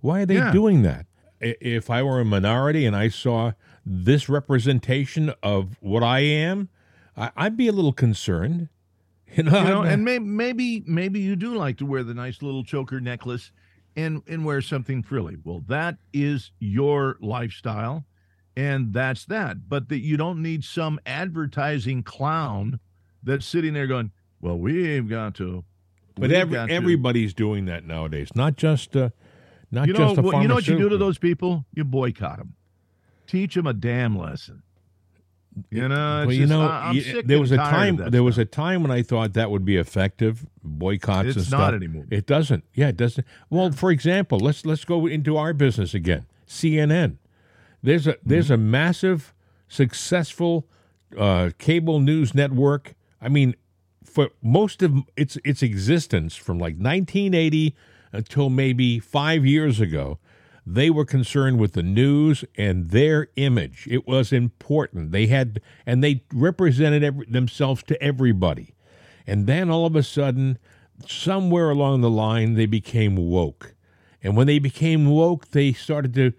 Why are they Yeah. doing that? If I were a minority and I saw this representation of what I am, I- I'd be a little concerned. [LAUGHS] You know, you know, and may, maybe maybe you do like to wear the nice little choker necklace and and wear something frilly. Well, that is your lifestyle, and that's that. But that you don't need some advertising clown that's sitting there going, "Well, we've got to." but every, got to." everybody's doing that nowadays. Not just uh, not you know, just what- you know what you do to those people? You boycott them. Teach them a damn lesson. You know, Well, you just- know, I- there was a time. There was a time when I thought that would be effective boycotts and It's stuff. not anymore. It doesn't. Yeah, it doesn't. Well, for example, let's let's go into our business again. CNN. There's a there's Mm-hmm. a massive, successful uh, cable news network. I mean, for most of its its existence from like 1980 until maybe five years ago, they were concerned with the news and their image. It was important. They had and they represented every, themselves to everybody. And then all of a sudden, somewhere along the line, they became woke. And when they became woke, they started to.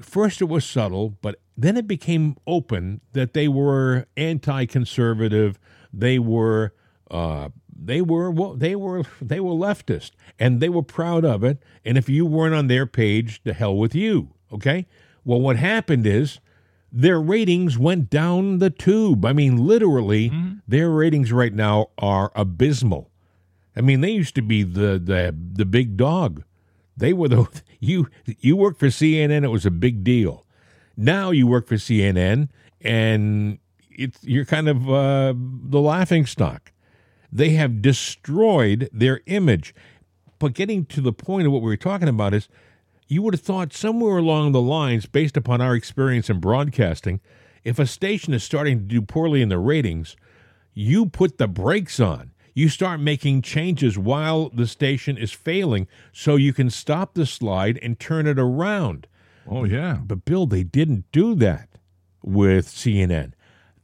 First, it was subtle, but then it became open that they were anti-conservative. They were, uh, they were, well, they were, they were leftist, and they were proud of it. And if you weren't on their page, the hell with you. Okay. Well, what happened is their ratings went down the tube. I mean, literally, their ratings right now are abysmal. I mean, they used to be the the the big dog. They were the [LAUGHS] you you worked for CNN. It was a big deal. Now you work for CNN, and it's you're kind of uh, the laughing stock. They have destroyed their image. But getting to the point of what we were talking about is, you would have thought somewhere along the lines, based upon our experience in broadcasting, if a station is starting to do poorly in the ratings, you put the brakes on. You start making changes while the station is failing so you can stop the slide and turn it around. Oh yeah. But Bill, they didn't do that with CNN.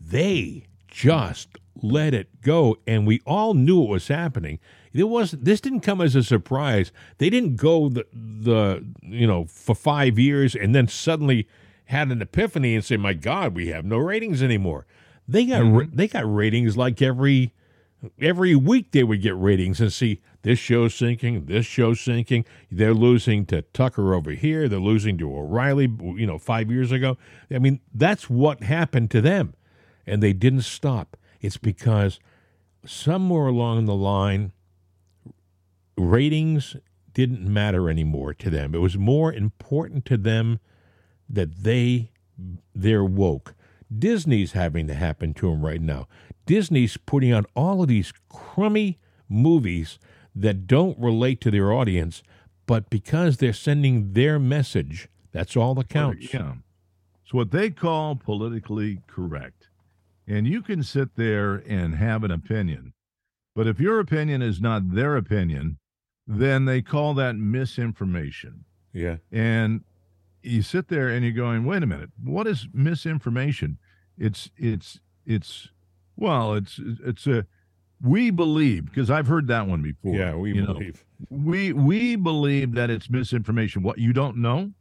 They just let it go and we all knew it was happening. It was this didn't come as a surprise. They didn't go the the you know for 5 years and then suddenly had an epiphany and say, "My god, we have no ratings anymore." They got mm-hmm. ra- they got ratings like every every week they would get ratings and see this show's sinking, this show's sinking. They're losing to Tucker over here. They're losing to O'Reilly, you know, five years ago. I mean, that's what happened to them. And they didn't stop. It's because somewhere along the line, ratings didn't matter anymore to them. It was more important to them that they they're woke. Disney's having to happen to them right now. Disney's putting out all of these crummy movies that don't relate to their audience, but because they're sending their message, that's all that counts. Yeah. It's what they call politically correct. And you can sit there and have an opinion. But if your opinion is not their opinion, then they call that misinformation. Yeah. And you sit there and you're going, wait a minute, what is misinformation? It's it's it's well, it's it's a we believe because I've heard that one before. Yeah, we you know. believe. we we believe that it's misinformation. What you don't know?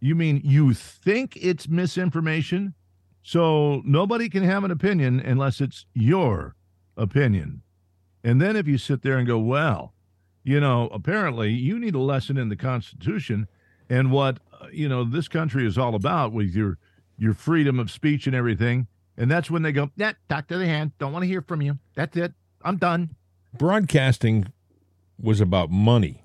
You mean you think it's misinformation? So nobody can have an opinion unless it's your opinion. And then if you sit there and go, well, you know, apparently you need a lesson in the Constitution and what uh, you know this country is all about with your your freedom of speech and everything. And that's when they go, yeah, talk to the hand. Don't want to hear from you. That's it. I'm done. broadcasting was about money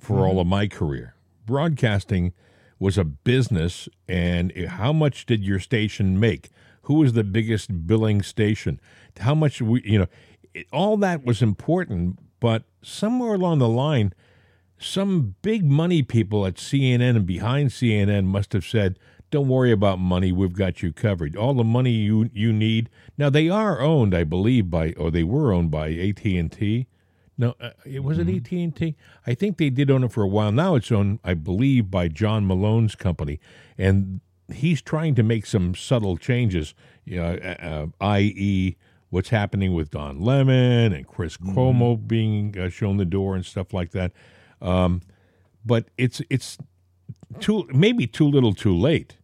for all mm-hmm. of my career. Broadcasting was a business, and how much did your station make? Who was the biggest billing station? How much we, you know, it, all that was important. But somewhere along the line, some big money people at CNN and behind CNN must have said, don't worry about money. We've got you covered. All the money you you need. Now they are owned, I believe, by or they were owned by AT and T. No, uh, it was it AT and T. I think they did own it for a while. Now it's owned, I believe, by John Malone's company, and he's trying to make some subtle changes. You know, uh, uh, i.e., what's happening with Don Lemon and Chris Cuomo being uh, shown the door and stuff like that. Um, but it's it's too maybe too little, too late.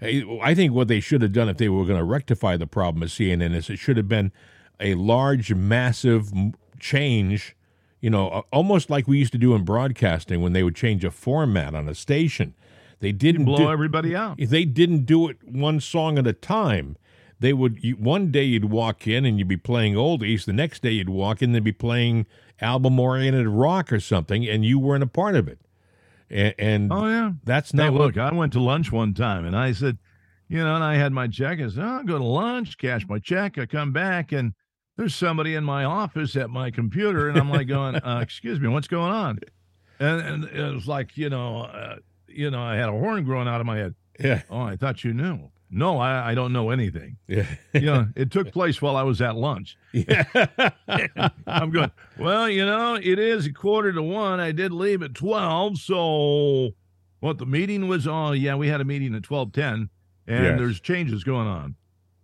I I think what they should have done if they were going to rectify the problem at CNN is it should have been a large, massive change. You know, almost like we used to do in broadcasting when they would change a format on a station. They didn't Blow do, everybody out. they didn't do it one song at a time. They would you, one day you'd walk in and you'd be playing oldies. The next day you'd walk in and be playing album oriented rock or something, and you weren't a part of it. And, and Oh yeah. that's Now not what look, I went to lunch one time and I said, you know, and I had my check. I said, oh, I'll go to lunch, cash my check. I come back and there's somebody in my office at my computer, and I'm like going, [LAUGHS] uh, excuse me, what's going on? And, and it was like, you know, uh, you know, I had a horn growing out of my head. yeah Oh, I thought you knew. No, I, I don't know anything. yeah You know, it took place while I was at lunch. yeah. I'm going, well, you know, it is a quarter to one. I did leave at 12. So what the meeting was on? Yeah, we had a meeting at 1210 and Yes. there's changes going on.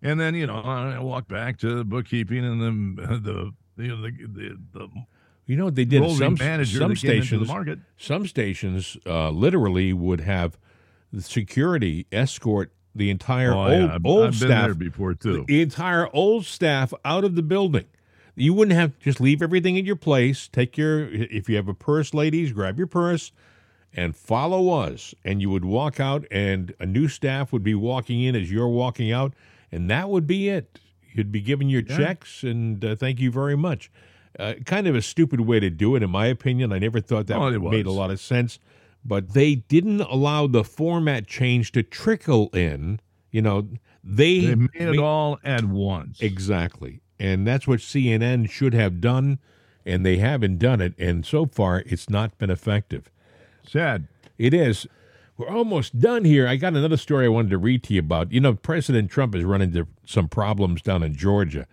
And then, you know, I walked back to the bookkeeping and then [LAUGHS] the, you know, the, the, the You know what they did? Some some the stations market. some stations uh, literally would have security escort the entire Oh, old yeah, I've, old staff there before too. the entire old staff out of the building. You wouldn't have just leave everything in your place. Take your if you have a purse, ladies, grab your purse and follow us. And you would walk out, and a new staff would be walking in as you're walking out, and that would be it. You'd be given your Yeah. checks, and uh, thank you very much. Uh, kind of a stupid way to do it, in my opinion. I never thought that Oh, made a lot of sense, but they didn't allow the format change to trickle in. You know, they, They made it all at once. Exactly. And that's what CNN should have done, and they haven't done it. And so far, it's not been effective. Sad. It is. We're almost done here. I got another story I wanted to read to you about. You know, President Trump has run into some problems down in Georgia.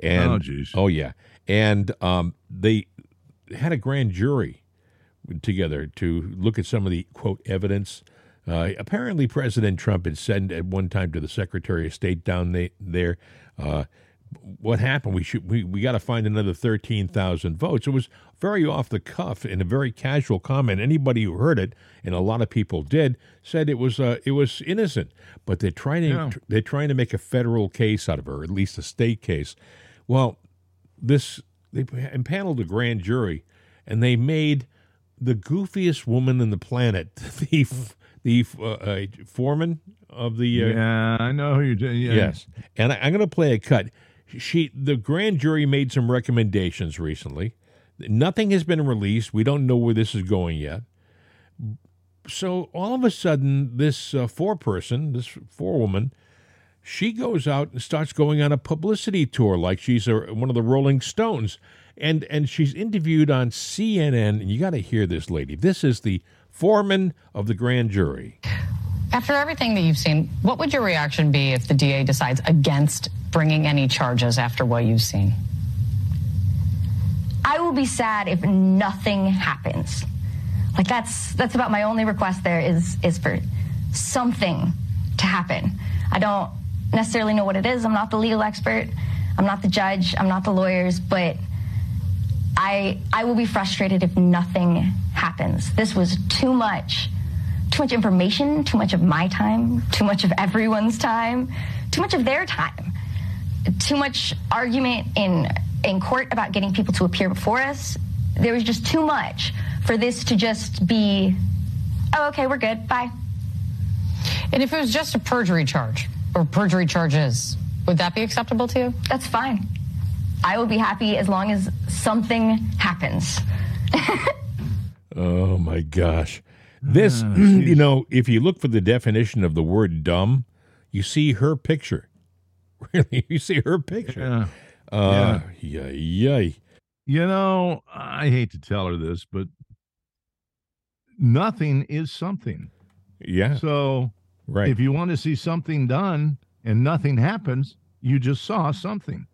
And, Oh, geez. Oh, yeah. And um, they had a grand jury together to look at some of the, quote, evidence. Uh, apparently, President Trump had said at one time to the Secretary of State down they, there, uh, what happened? We should we, we got to find another thirteen thousand votes. It was very off the cuff and a very casual comment. Anybody who heard it, and a lot of people did, said it was uh, it was innocent. But they're trying to Yeah. they're trying to make a federal case out of her, at least a state case. Well, this they impaneled a grand jury, and they made the goofiest woman in the planet [LAUGHS] the the uh, uh, foreman of the uh, yeah, I know who you're doing. Yeah. Yes, and I, I'm going to play a cut. She, the grand jury, made some recommendations recently. Nothing has been released. We don't know where this is going yet. So all of a sudden, this uh, four-person, this four-woman, she goes out and starts going on a publicity tour like she's a, one of the Rolling Stones, and and she's interviewed on CNN. And you got to hear this lady. This is the foreman of the grand jury. After everything that you've seen, what would your reaction be if the DA decides against bringing any charges after what you've seen? I will be sad if nothing happens. Like that's that's about my only request there is is for something to happen. I don't necessarily know what it is. I'm not the legal expert. I'm not the judge. I'm not the lawyers, but I I will be frustrated if nothing happens. This was too much. Too much information, too much of my time, too much of everyone's time, too much of their time too much argument in in court about getting people to appear before us. There was just too much for this to just be, oh, okay, we're good, bye. And if it was just a perjury charge or perjury charges, would that be acceptable to you? That's fine. I will be happy as long as something happens. [LAUGHS] Oh my gosh. This, [CLEARS THROAT] you know, if you look for the definition of the word dumb, you see her picture. [LAUGHS] Really, you see her picture. Yeah. Uh, yeah, yay. You know, I hate to tell her this, but nothing is something. Yeah. So Right. If you want to see something done and nothing happens, you just saw something.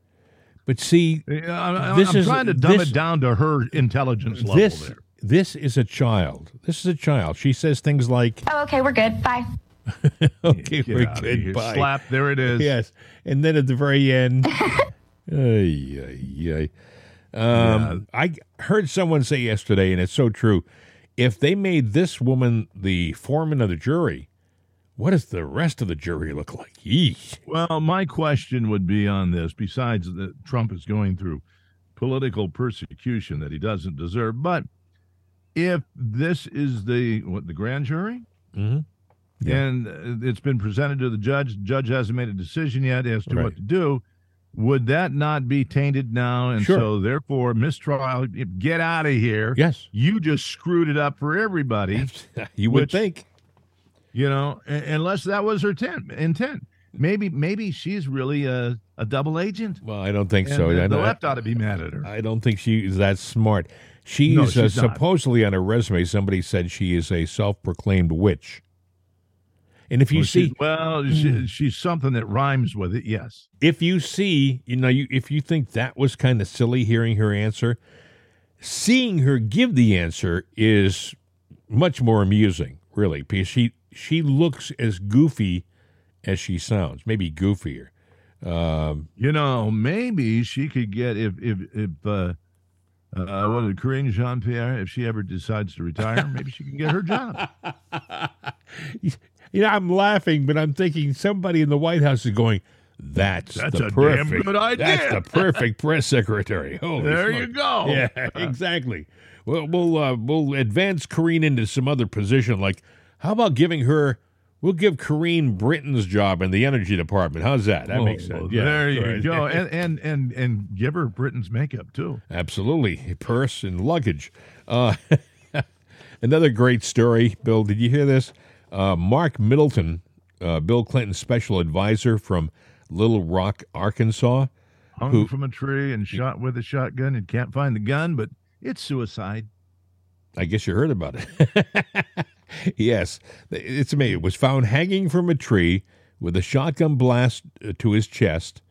But see, Yeah, I'm, This I'm is- trying to dumb this- it down to her intelligence level this there. this is a child. This is a child. She says things like, Oh, okay, we're good. Bye. [LAUGHS] "Okay, Get we're good. Bye." Slap. There it is. Yes, and then at the very end, [LAUGHS] ay, ay, ay. Um, I heard someone say yesterday, and it's so true. If they made this woman the foreman of the jury, what does the rest of the jury look like? Yeesh. Well, my question would be on this. Besides that, Trump is going through political persecution that he doesn't deserve, but if this is the what the grand jury, Mhm. Yeah. and uh, it's been presented to the judge, the judge hasn't made a decision yet as to Right. what to do. Would that not be tainted now? And Sure. so, therefore, mistrial. Get out of here. Yes, You just screwed it up for everybody. [LAUGHS] you would Which- think. You know, unless that was her ten, intent. Maybe, maybe she's really a, a double agent. Well, I don't think And so. the, I, the left ought to be mad at her. I don't think she is that smart. She's, No, uh, she's not. supposedly on her resume. Somebody said she is a self-proclaimed witch. And if you Well, she's- see, well, Hmm. she, she's something that rhymes with it. Yes. if you see, you know, you, if you think that was kind of silly hearing her answer, seeing her give the answer is much more amusing, really, because she she looks as goofy as she sounds, maybe goofier. Um, You know, maybe she could get if if if uh, uh, what is it, Karine Jean Pierre, if she ever decides to retire, maybe she can get her job. [LAUGHS] you know, I'm laughing, but I'm thinking somebody in the White House is going. That's, That's the a damn perfect, good idea." That's the perfect press secretary. [LAUGHS] Holy There smoke. you go. Yeah, [LAUGHS] exactly. Well, we'll uh, we'll advance Karine into some other position. Like, how about giving her? We'll give Karine Brinton's job in the energy department. How's that? That makes Oh, sense. Yeah, there you right. go. [LAUGHS] And, and and and give her Brinton's makeup too. Absolutely, purse and luggage. Uh, [LAUGHS] another great story, Bill. Did you hear this? Uh, Mark Middleton, uh, Bill Clinton's special advisor from Little Rock, Arkansas. Hung Who- from a tree and shot with a shotgun and can't find the gun, but it's suicide. I guess you heard about it. [LAUGHS] [LAUGHS] yes, it's me. It was found hanging from a tree with a shotgun blast uh, to his chest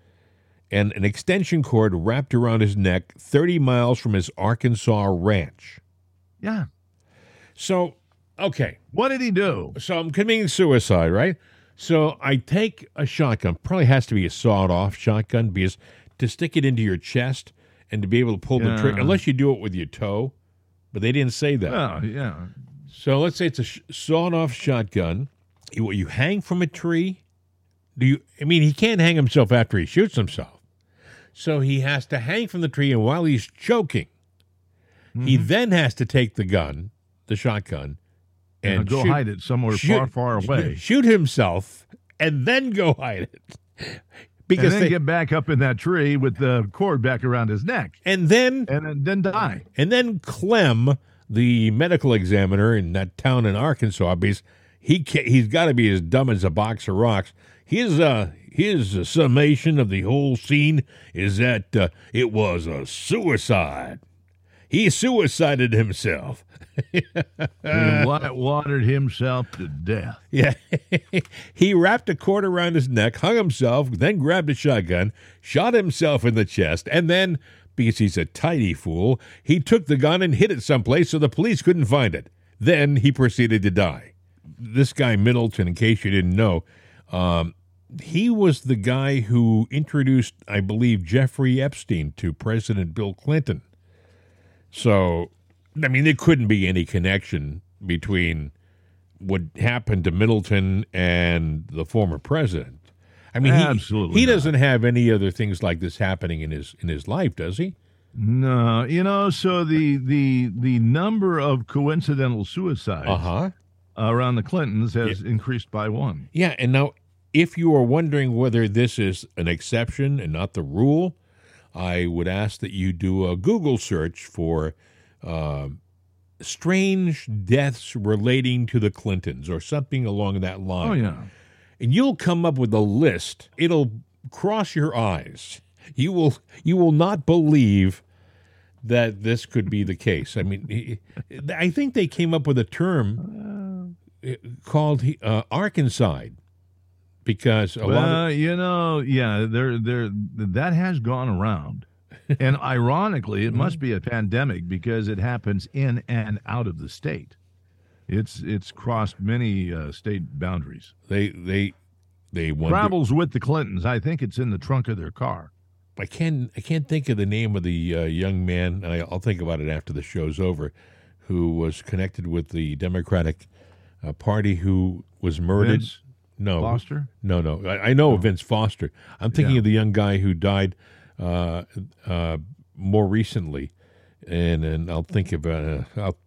and an extension cord wrapped around his neck 30 miles from his Arkansas ranch. Yeah. So, okay. What did he do? So I'm committing suicide, right? So I take a shotgun, probably has to be a sawed off shotgun because to stick it into your chest and to be able to pull the trigger, unless you do it with your toe, but they didn't say that. Oh, yeah. So let's say it's a sh- sawed off shotgun. You, you hang from a tree. Do you? I mean, he can't hang himself after he shoots himself. So he has to hang from the tree, and while he's choking, he Mm-hmm. then has to take the gun, the shotgun, and And go shoot- hide it somewhere shoot- far, far away. Shoot himself, and then go hide it. [LAUGHS] Because and then they, get back up in that tree with the cord back around his neck and then and then, then die. And then Clem, the medical examiner in that town in Arkansas, because he he's got to be as dumb as a box of rocks. His uh his summation of the whole scene is that uh, it was a suicide. He suicided himself. [LAUGHS] he wa- watered himself to death. [LAUGHS] Yeah. he wrapped a cord around his neck, hung himself, then grabbed a shotgun, shot himself in the chest, and then, because he's a tidy fool, he took the gun and hid it someplace so the police couldn't find it. Then he proceeded to die. This guy, Middleton, in case you didn't know, um, he was the guy who introduced, I believe, Jeffrey Epstein to President Bill Clinton. So, I mean, there couldn't be any connection between what happened to Middleton and the former president. I mean, he, Absolutely he not. doesn't have any other things like this happening in his in his life, does he? No, you know, so the the the number of coincidental suicides Uh huh. around the Clintons has increased by one. Yeah, and now if you are wondering whether this is an exception and not the rule, I would ask that you do a Google search for uh, strange deaths relating to the Clintons or something along that line. Oh yeah. And you'll come up with a list. It'll cross your eyes. You will you will not believe that this could be the case. I mean, I think they came up with a term called uh, Arkancide because a lot Well, of, you know, yeah, there, there, that has gone around, and [LAUGHS] ironically, it must be a pandemic because it happens in and out of the state. It's it's crossed many uh, state boundaries. they they they wonder. Travels with the Clintons. I think it's in the trunk of their car. I can't I can't think of the name of the uh, young man. and I, I'll think about it after the show's over. Who was connected with the Democratic uh, Party? Who was murdered? Vince no, Foster. No, no. I, I know of Vince Foster. I'm thinking Yeah. of the young guy who died uh, uh, more recently, and and I'll think about. Uh, I'll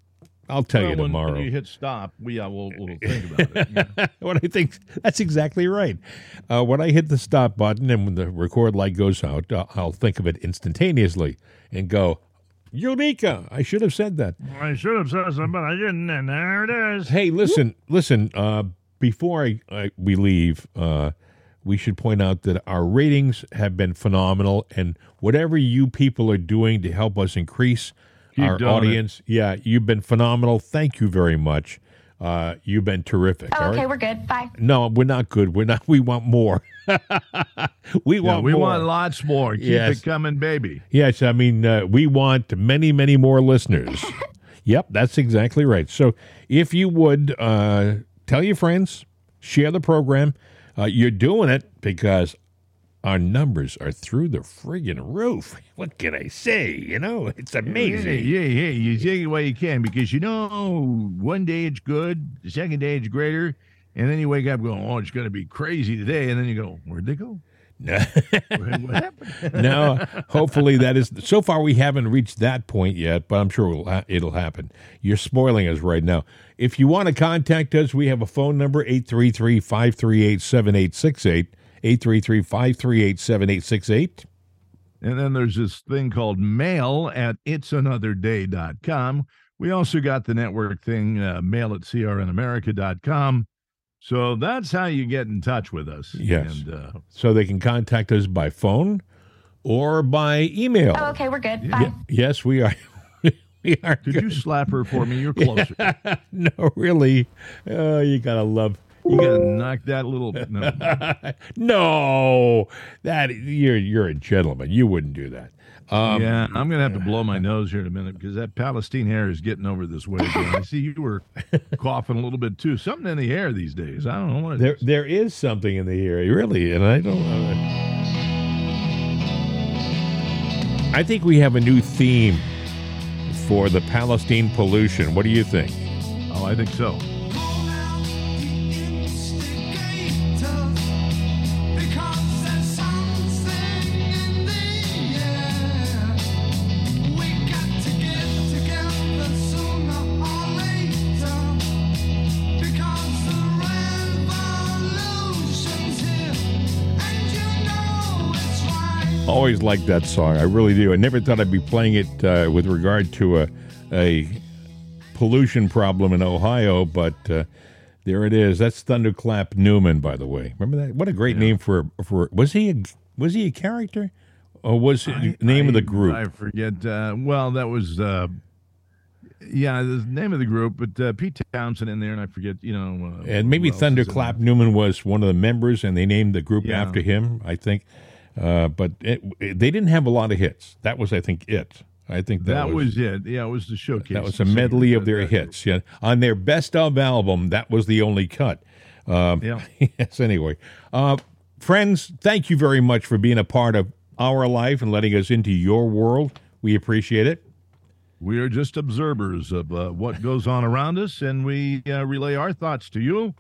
I'll tell you Well, when- tomorrow. When you hit stop, we uh, we'll, we'll think about it. Yeah. [LAUGHS] when I think that's exactly right. Uh, when I hit the stop button and when the record light goes out, uh, I'll think of it instantaneously and go, Eureka! I should have said that. I should have said something, but I didn't, and there it is. Hey, listen, listen. Uh, before I, I we leave, uh, we should point out that our ratings have been phenomenal, and whatever you people are doing to help us increase Keep our doing it. audience, yeah, you've been phenomenal. Thank you very much. Uh, you've been terrific. Oh, okay, right? we're good. Bye. No, we're not good. We're not. We want more. [LAUGHS] we Yeah, want we more. want lots more. Keep Yes. it coming, baby. Yes, I mean uh, we want many, many more listeners. [LAUGHS] yep, that's exactly right. So if you would uh, tell your friends, share the program. Uh, you're doing it because our numbers are through the friggin' roof. [LAUGHS] What can I say? You know, it's amazing. Yeah, yeah, yeah. You take it while you can because you know one day it's good, the second day it's greater, and then you wake up going, "Oh, it's going to be crazy today," and then you go, "Where'd they go? [LAUGHS] what no, hopefully that is. So far, we haven't reached that point yet, but I'm sure it'll, ha- it'll happen. You're spoiling us right now. If you want to contact us, we have a phone number 833 538 7868. 833 538 7868. And then there's this thing called mail at itsanotherday.com. We also got the network thing, uh, mail at crnamerica.com. So that's how you get in touch with us. Yes. And uh, So they can contact us by phone or by email. Oh, okay, we're good. Bye. Yes, we are. [LAUGHS] we are. could you slap her for me? You're [LAUGHS] closer. [LAUGHS] No, really. Oh, you got to love. You got to knock that little. [LAUGHS] No. No, that you're you're a gentleman. You wouldn't do that. Um, yeah, I'm gonna have to blow my [LAUGHS] nose here in a minute because that Palestine hair is getting over this way again. I see you were coughing a little bit too. Something in the air these days. I don't know what it There, is. there is something in the air, really, and I don't. Uh, I think we have a new theme for the Palestine pollution. What do you think? Oh, I think so. I always liked that song. I really do. I never thought I'd be playing it uh, with regard to a, a pollution problem in Ohio, but uh, there it is. That's Thunderclap Newman, by the way. Remember that? What a great name for for. Was he a was he a character, or was it the name of the group? I forget. Uh, well, that was. Uh, yeah, the name of the group, but uh, Pete Townshend in there, and I forget, you know. Uh, And maybe who else is in Thunderclap Newman was one of the members, and they named the group Yeah. after him, I think. Uh, but it, it- they didn't have a lot of hits. That was, I think, it. I think That, that, was, it. Yeah, it was the showcase. that was a medley of their that- hits. Yeah, on their best of album, that was the only cut. Um, Yeah. [LAUGHS] yes. Anyway, uh, friends, thank you very much for being a part of our life and letting us into your world. We appreciate it. We are just observers of uh, what goes on around us, and we uh, relay our thoughts to you.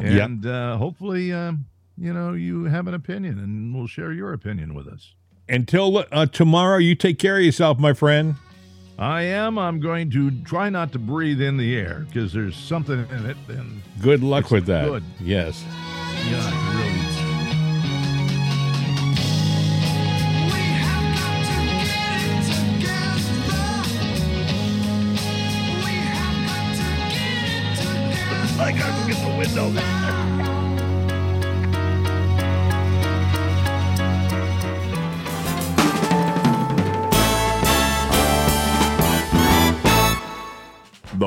Yep. And uh, hopefully, um, you know, you have an opinion, and we'll share your opinion with us. Until uh, tomorrow, you take care of yourself, my friend. I am. I'm going to try not to breathe in the air because there's something in it, and Good luck with that. good. Yes. yeah, I really. I gotta go get the window.